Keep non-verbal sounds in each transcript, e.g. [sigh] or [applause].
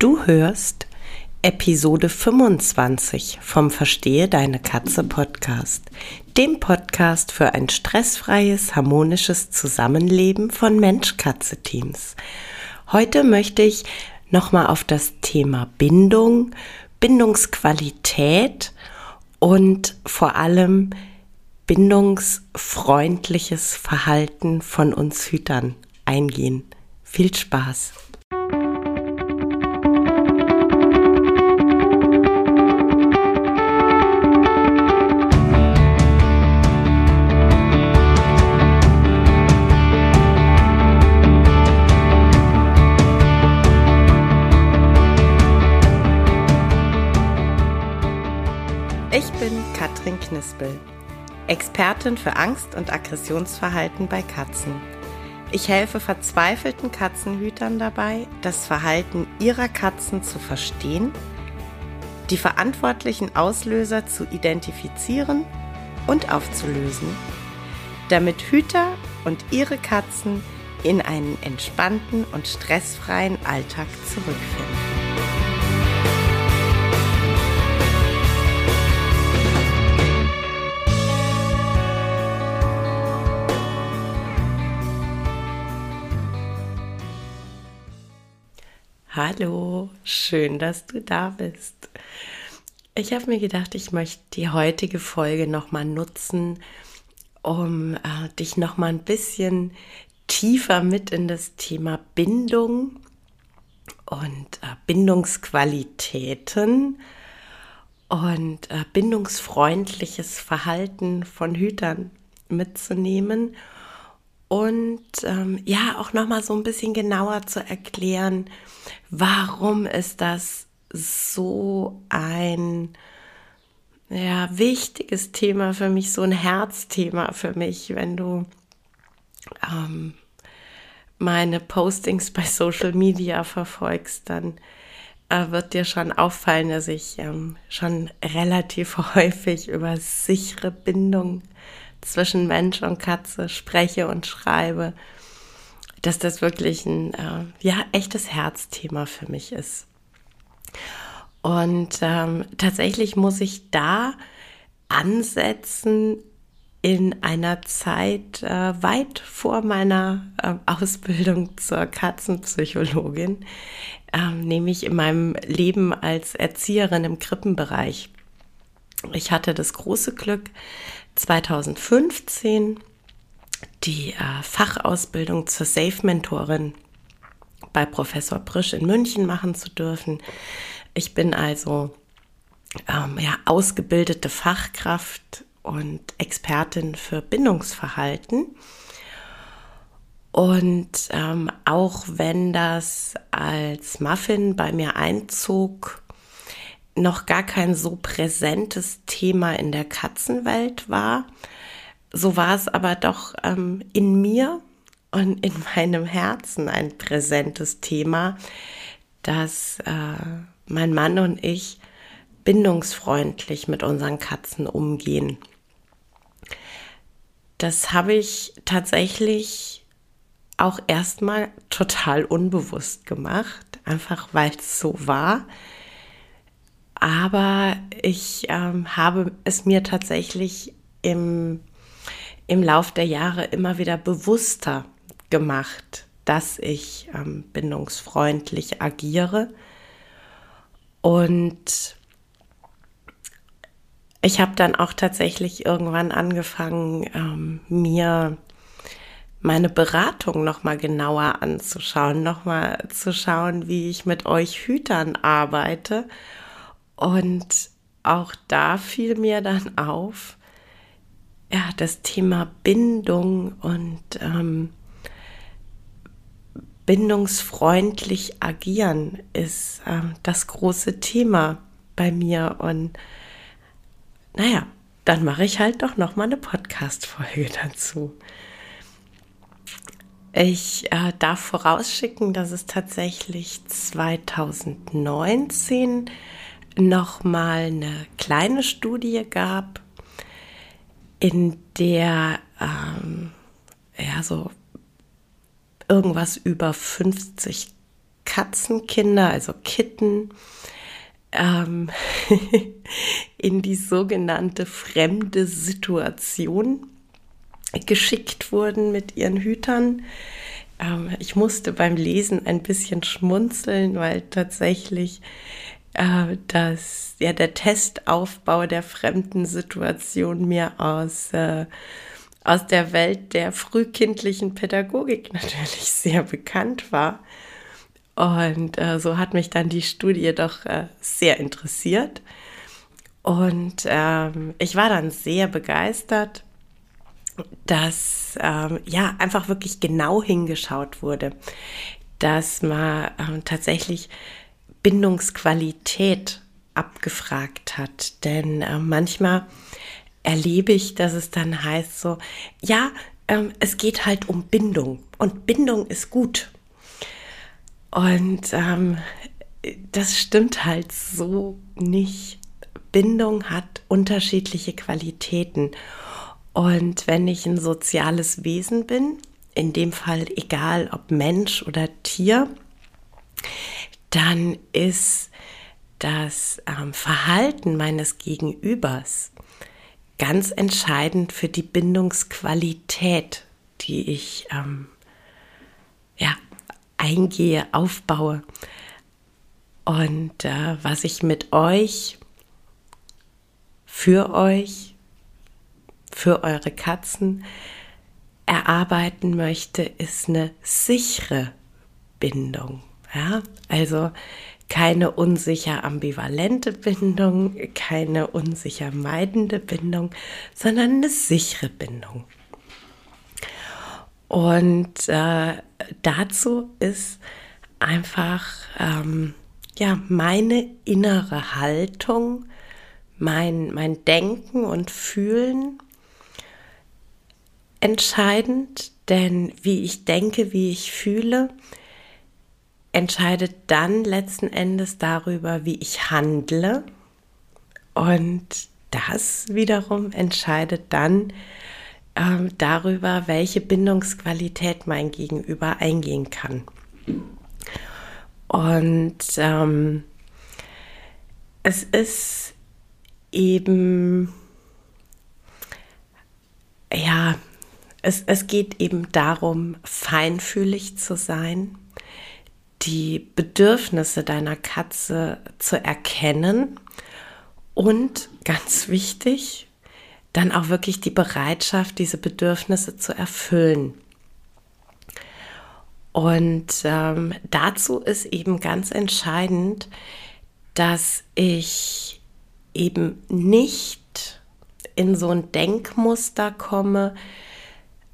Du hörst Episode 25 vom Verstehe deine Katze Podcast, dem Podcast für ein stressfreies, harmonisches Zusammenleben von Mensch-Katze-Teams. Heute möchte ich nochmal auf das Thema Bindung, Bindungsqualität und vor allem bindungsfreundliches Verhalten von uns Hütern eingehen. Viel Spaß! Knispel, Expertin für Angst- und Aggressionsverhalten bei Katzen. Ich helfe verzweifelten Katzenhütern dabei, das Verhalten ihrer Katzen zu verstehen, die verantwortlichen Auslöser zu identifizieren und aufzulösen, damit Hüter und ihre Katzen in einen entspannten und stressfreien Alltag zurückfinden. Hallo, schön, dass du da bist. Ich habe mir gedacht, ich möchte die heutige Folge nochmal nutzen, um äh, dich nochmal ein bisschen tiefer mit in das Thema Bindung und äh, Bindungsqualitäten und äh, bindungsfreundliches Verhalten von Hütern mitzunehmen und ähm, ja auch noch mal so ein bisschen genauer zu erklären, warum ist das so ein ja wichtiges Thema für mich, so ein Herzthema für mich, wenn du ähm, meine Postings bei Social Media verfolgst, dann äh, wird dir schon auffallen, dass ich ähm, schon relativ [laughs] häufig über sichere Bindung zwischen Mensch und Katze spreche und schreibe, dass das wirklich ein äh, ja echtes Herzthema für mich ist. Und ähm, tatsächlich muss ich da ansetzen in einer Zeit äh, weit vor meiner äh, Ausbildung zur Katzenpsychologin, äh, nämlich in meinem Leben als Erzieherin im Krippenbereich. Ich hatte das große Glück, 2015 die äh, Fachausbildung zur Safe-Mentorin bei Professor Brisch in München machen zu dürfen. Ich bin also ähm, ja, ausgebildete Fachkraft und Expertin für Bindungsverhalten. Und ähm, auch wenn das als Muffin bei mir einzog, noch gar kein so präsentes Thema in der Katzenwelt war. So war es aber doch ähm, in mir und in [laughs] meinem Herzen ein präsentes Thema, dass äh, mein Mann und ich bindungsfreundlich mit unseren Katzen umgehen. Das habe ich tatsächlich auch erstmal total unbewusst gemacht, einfach weil es so war aber ich ähm, habe es mir tatsächlich im, im Lauf der Jahre immer wieder bewusster gemacht, dass ich ähm, bindungsfreundlich agiere. Und ich habe dann auch tatsächlich irgendwann angefangen, ähm, mir meine Beratung noch mal genauer anzuschauen, noch mal zu schauen, wie ich mit euch Hütern arbeite und auch da fiel mir dann auf, ja, das Thema Bindung und ähm, bindungsfreundlich agieren ist ähm, das große Thema bei mir. Und naja, dann mache ich halt doch noch mal eine Podcast-Folge [laughs] dazu. Ich äh, darf vorausschicken, dass es tatsächlich 2019 noch mal eine kleine Studie gab, in der ähm, ja so irgendwas über 50 Katzenkinder, also Kitten, ähm, [laughs] in die sogenannte fremde Situation geschickt wurden mit ihren Hütern. Ähm, ich musste beim Lesen ein bisschen schmunzeln, weil tatsächlich äh, dass ja der Testaufbau der fremden Situation mir aus äh, aus der Welt der frühkindlichen Pädagogik [laughs] natürlich sehr bekannt war. Und äh, so hat mich dann die Studie doch äh, sehr interessiert. Und ähm, ich war dann sehr begeistert, dass ähm, ja einfach wirklich genau hingeschaut wurde, dass man ähm, tatsächlich Bindungsqualität abgefragt hat. Denn äh, manchmal erlebe ich, dass es dann heißt so, ja, ähm, es geht halt um Bindung und Bindung ist gut. Und ähm, das stimmt halt so nicht. Bindung hat unterschiedliche Qualitäten. Und wenn ich ein soziales Wesen bin, in dem Fall egal ob Mensch oder Tier, dann ist das ähm, Verhalten meines Gegenübers ganz entscheidend für die Bindungsqualität, die ich ähm, ja, eingehe, aufbaue. Und äh, was ich mit euch, für euch, für eure Katzen erarbeiten möchte, ist eine sichere Bindung. Ja, also keine unsicher ambivalente Bindung, keine unsicher meidende Bindung, sondern eine sichere Bindung. Und äh, dazu ist einfach ähm, ja meine innere Haltung, mein, mein Denken und Fühlen entscheidend, denn wie ich denke, wie ich fühle, entscheidet dann letzten Endes darüber, wie ich handle. Und das wiederum entscheidet dann ähm, darüber, welche Bindungsqualität mein Gegenüber eingehen kann. Und ähm, es ist eben, ja, es, es geht eben darum, feinfühlig zu sein, die Bedürfnisse deiner Katze zu erkennen und ganz wichtig, dann auch wirklich die Bereitschaft, diese Bedürfnisse zu erfüllen. Und ähm, dazu ist eben ganz entscheidend, dass ich eben nicht in so ein Denkmuster komme,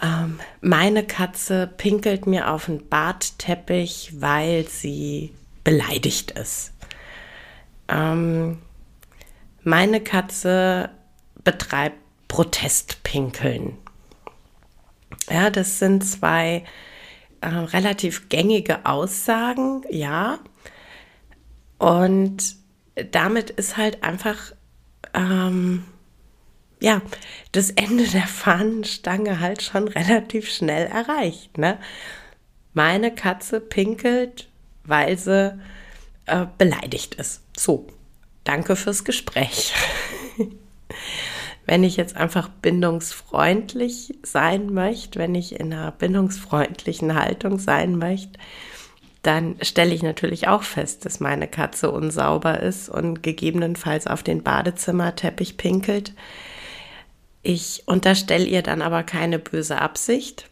ähm, meine Katze pinkelt mir auf den Bartteppich, weil sie beleidigt ist. Ähm, meine Katze betreibt Protestpinkeln. Ja, das sind zwei äh, relativ gängige Aussagen, ja. Und damit ist halt einfach ähm, ja, das Ende der Fahnenstange halt schon relativ schnell erreicht. Ne? Meine Katze pinkelt, weil sie äh, beleidigt ist. So, danke fürs Gespräch. [laughs] wenn ich jetzt einfach bindungsfreundlich sein möchte, wenn ich in einer bindungsfreundlichen Haltung sein möchte, dann stelle ich natürlich auch fest, dass meine Katze unsauber ist und gegebenenfalls auf den Badezimmerteppich pinkelt. Ich unterstelle ihr dann aber keine böse Absicht,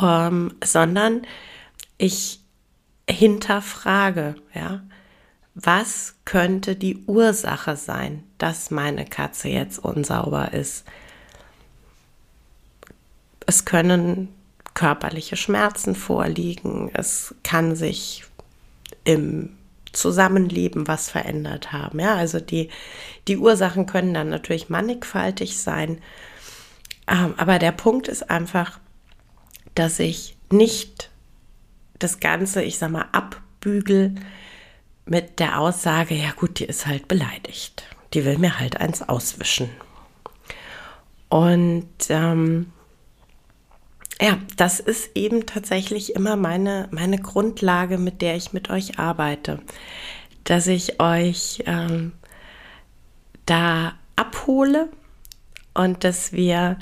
ähm, sondern ich hinterfrage, ja, was könnte die Ursache sein, dass meine Katze jetzt unsauber ist? Es können körperliche Schmerzen vorliegen, es kann sich im Zusammenleben was verändert haben. Ja, also die, die Ursachen können dann natürlich mannigfaltig sein. Ähm, aber der Punkt ist einfach, dass ich nicht das Ganze, ich sag mal, abbügel mit der Aussage, ja gut, die ist halt beleidigt. Die will mir halt eins auswischen. Und ähm, ja, das ist eben tatsächlich immer meine, meine Grundlage, mit der ich mit euch arbeite. Dass ich euch ähm, da abhole und dass wir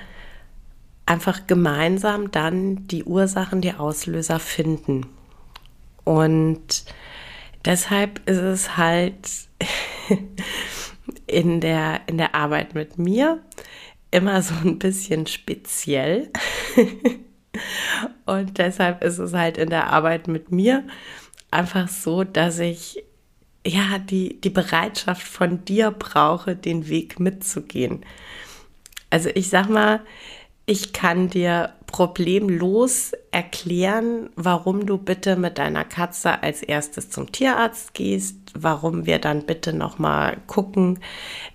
einfach gemeinsam dann die Ursachen, die Auslöser finden. Und deshalb ist es halt [laughs] in der, in der Arbeit mit mir immer so ein bisschen speziell. [laughs] Und deshalb ist es halt in der Arbeit mit mir einfach so, dass ich ja die, die Bereitschaft von dir brauche, den Weg mitzugehen. Also ich sag mal, ich kann dir problemlos erklären, warum du bitte mit deiner Katze als erstes zum Tierarzt gehst, warum wir dann bitte noch mal gucken,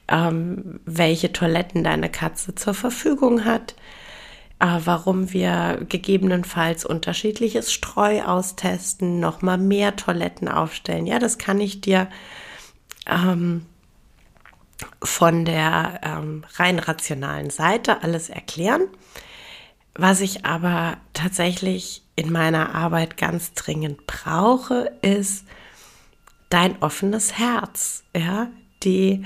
ähm, welche Toiletten deine Katze zur Verfügung hat, warum wir gegebenenfalls unterschiedliches Streu austesten, noch mal mehr Toiletten aufstellen. Ja, das kann ich dir ähm, von der ähm, rein rationalen Seite alles erklären. Was ich aber tatsächlich in meiner Arbeit ganz dringend brauche, ist dein offenes Herz, ja, die,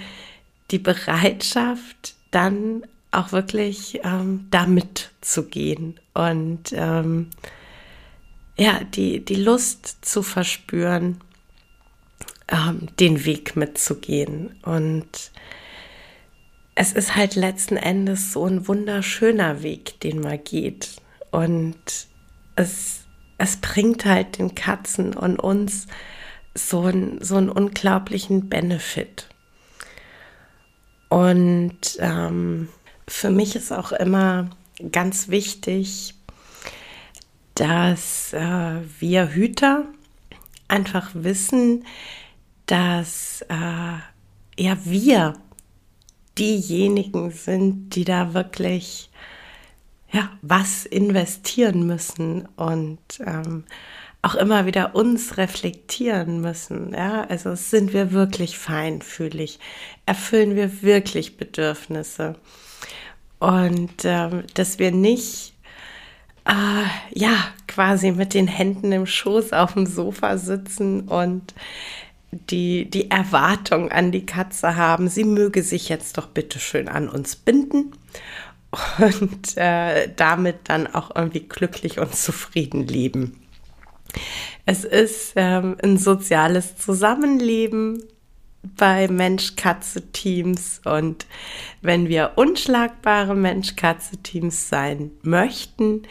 die Bereitschaft, dann auch wirklich ähm, damit zu gehen und ähm, ja, die, die Lust zu verspüren, ähm, den Weg mitzugehen. Und es ist halt letzten Endes so ein wunderschöner Weg, den man geht. Und es, es bringt halt den Katzen und uns so, ein, so einen unglaublichen Benefit. Und ähm, für mich ist auch immer ganz wichtig, dass äh, wir Hüter einfach wissen, dass äh, ja wir diejenigen sind, die da wirklich ja was investieren müssen und ähm, auch immer wieder uns reflektieren müssen. Ja, also sind wir wirklich feinfühlig, erfüllen wir wirklich Bedürfnisse und ähm, dass wir nicht äh, ja quasi mit den Händen im Schoß auf dem Sofa sitzen und die, die Erwartung an die Katze haben, sie möge sich jetzt doch bitte schön an uns binden und äh, damit dann auch irgendwie glücklich und zufrieden leben. Es ist ähm, ein soziales Zusammenleben bei Mensch-Katze-Teams und wenn wir unschlagbare Mensch-Katze-Teams sein möchten,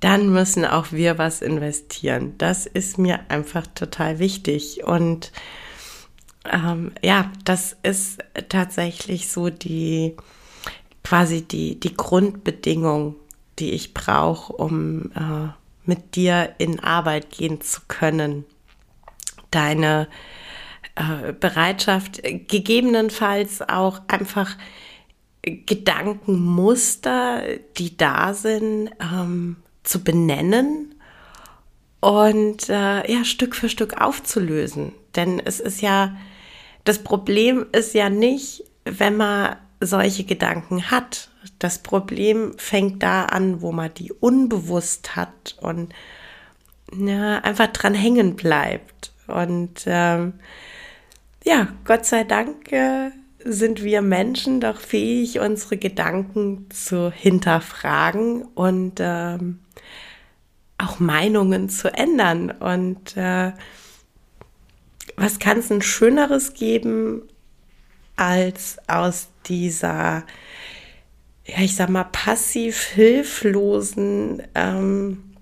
dann müssen auch wir was investieren. Das ist mir einfach total wichtig und ähm, ja, das ist tatsächlich so die quasi die, die Grundbedingung, die ich brauche, um äh, mit dir in Arbeit gehen zu können. Deine äh, Bereitschaft, gegebenenfalls auch einfach Gedankenmuster, die da sind, ähm, zu benennen und äh, ja, Stück für Stück aufzulösen. Denn es ist ja das Problem ist ja nicht, wenn man solche Gedanken hat. Das Problem fängt da an, wo man die unbewusst hat und ja, einfach dran hängen bleibt. Und ähm, ja, Gott sei Dank äh, sind wir Menschen doch fähig, unsere Gedanken zu hinterfragen und ähm, auch Meinungen zu ändern. Und äh, was kann es ein Schöneres geben, als aus dieser, ja, ich sag mal, passiv hilflosen ähm,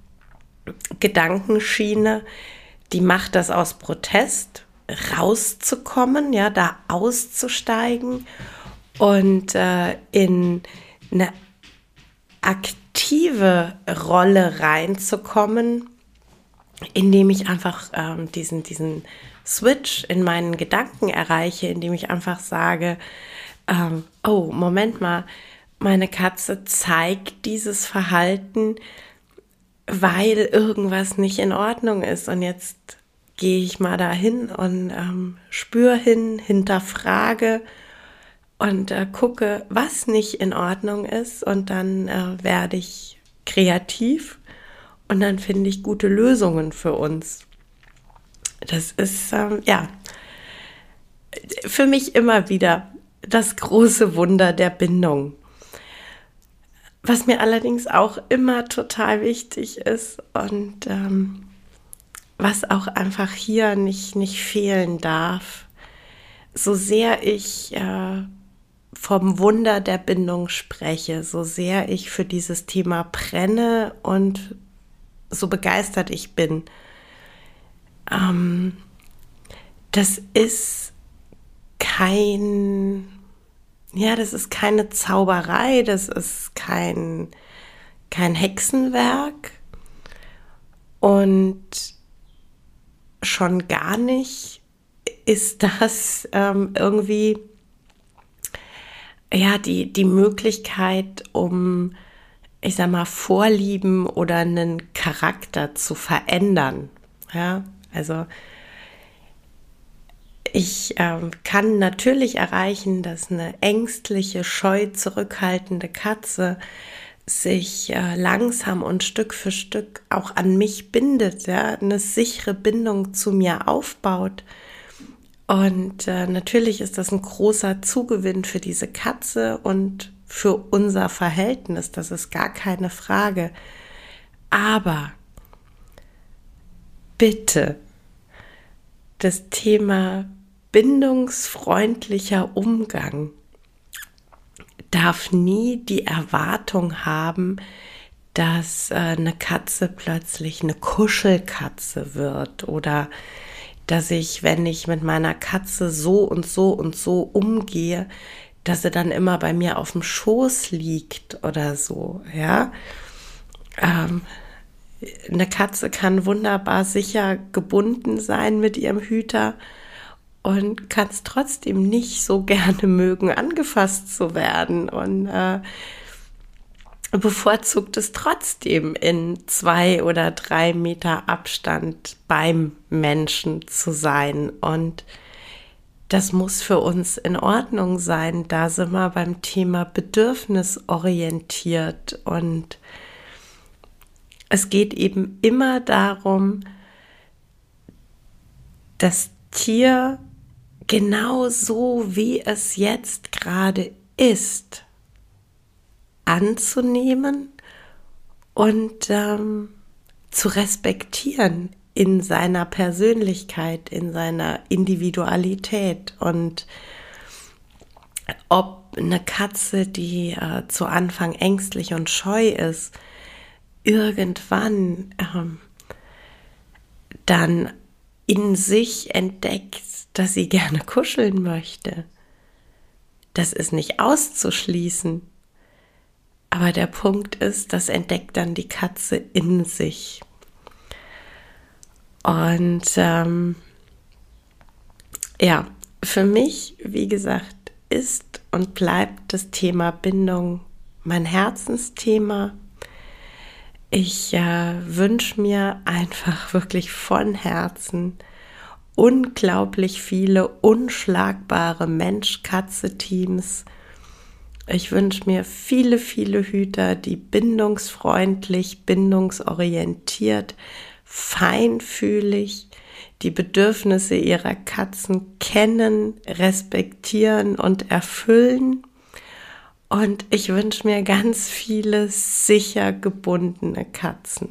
Gedankenschiene, die macht das aus Protest, rauszukommen, ja, da auszusteigen und äh, in eine aktive Rolle reinzukommen, indem ich einfach ähm, diesen, diesen Switch in meinen Gedanken erreiche, indem ich einfach sage, ähm, oh, Moment mal, meine Katze zeigt dieses Verhalten, weil irgendwas nicht in Ordnung ist. Und jetzt gehe ich mal dahin und ähm, spüre hin, hinterfrage und äh, gucke, was nicht in Ordnung ist. Und dann äh, werde ich kreativ und dann finde ich gute Lösungen für uns. Das ist, ähm, ja, für mich immer wieder das große Wunder der Bindung. Was mir allerdings auch immer total wichtig ist und ähm, was auch einfach hier nicht, nicht fehlen darf, so sehr ich äh, vom Wunder der Bindung spreche, so sehr ich für dieses Thema brenne und so begeistert ich bin, ähm, das ist kein, ja, das ist keine Zauberei, das ist kein, kein Hexenwerk. Und schon gar nicht ist das ähm, irgendwie ja die, die Möglichkeit, um ich sag mal, Vorlieben oder einen Charakter zu verändern. Ja, also ich ähm, kann natürlich erreichen, dass eine ängstliche, scheu zurückhaltende Katze sich äh, langsam und Stück für Stück auch an mich bindet, ja, eine sichere Bindung zu mir aufbaut. Und äh, natürlich ist das ein großer Zugewinn für diese Katze und für unser Verhältnis, das ist gar keine Frage. Aber bitte, das Thema bindungsfreundlicher Umgang darf nie die Erwartung haben, dass äh, eine Katze plötzlich eine Kuschelkatze wird oder dass ich, wenn ich mit meiner Katze so und so und so umgehe, dass sie dann immer bei mir auf dem Schoß liegt oder so, ja. Ähm, eine Katze kann wunderbar sicher gebunden sein mit ihrem Hüter und kann es trotzdem nicht so gerne mögen, angefasst zu werden. Und äh, bevorzugt es trotzdem in zwei oder drei Meter Abstand beim Menschen zu sein. Und das muss für uns in Ordnung sein. Da sind wir beim Thema bedürfnisorientiert. Und es geht eben immer darum, das Tier genau so, wie es jetzt gerade ist, anzunehmen und ähm, zu respektieren in seiner Persönlichkeit, in seiner Individualität und ob eine Katze, die äh, zu Anfang ängstlich und scheu ist, irgendwann ähm, dann in sich entdeckt, dass sie gerne kuscheln möchte. Das ist nicht auszuschließen. Aber der Punkt ist, das entdeckt dann die Katze in sich. Und ähm, ja, für mich, wie gesagt, ist und bleibt das Thema Bindung mein Herzensthema. Ich äh, wünsche mir einfach wirklich von Herzen unglaublich viele unschlagbare Mensch-Katze-Teams. Ich wünsche mir viele, viele Hüter, die bindungsfreundlich, bindungsorientiert feinfühlig die Bedürfnisse ihrer Katzen kennen, respektieren und erfüllen. Und ich wünsche mir ganz viele sicher gebundene Katzen.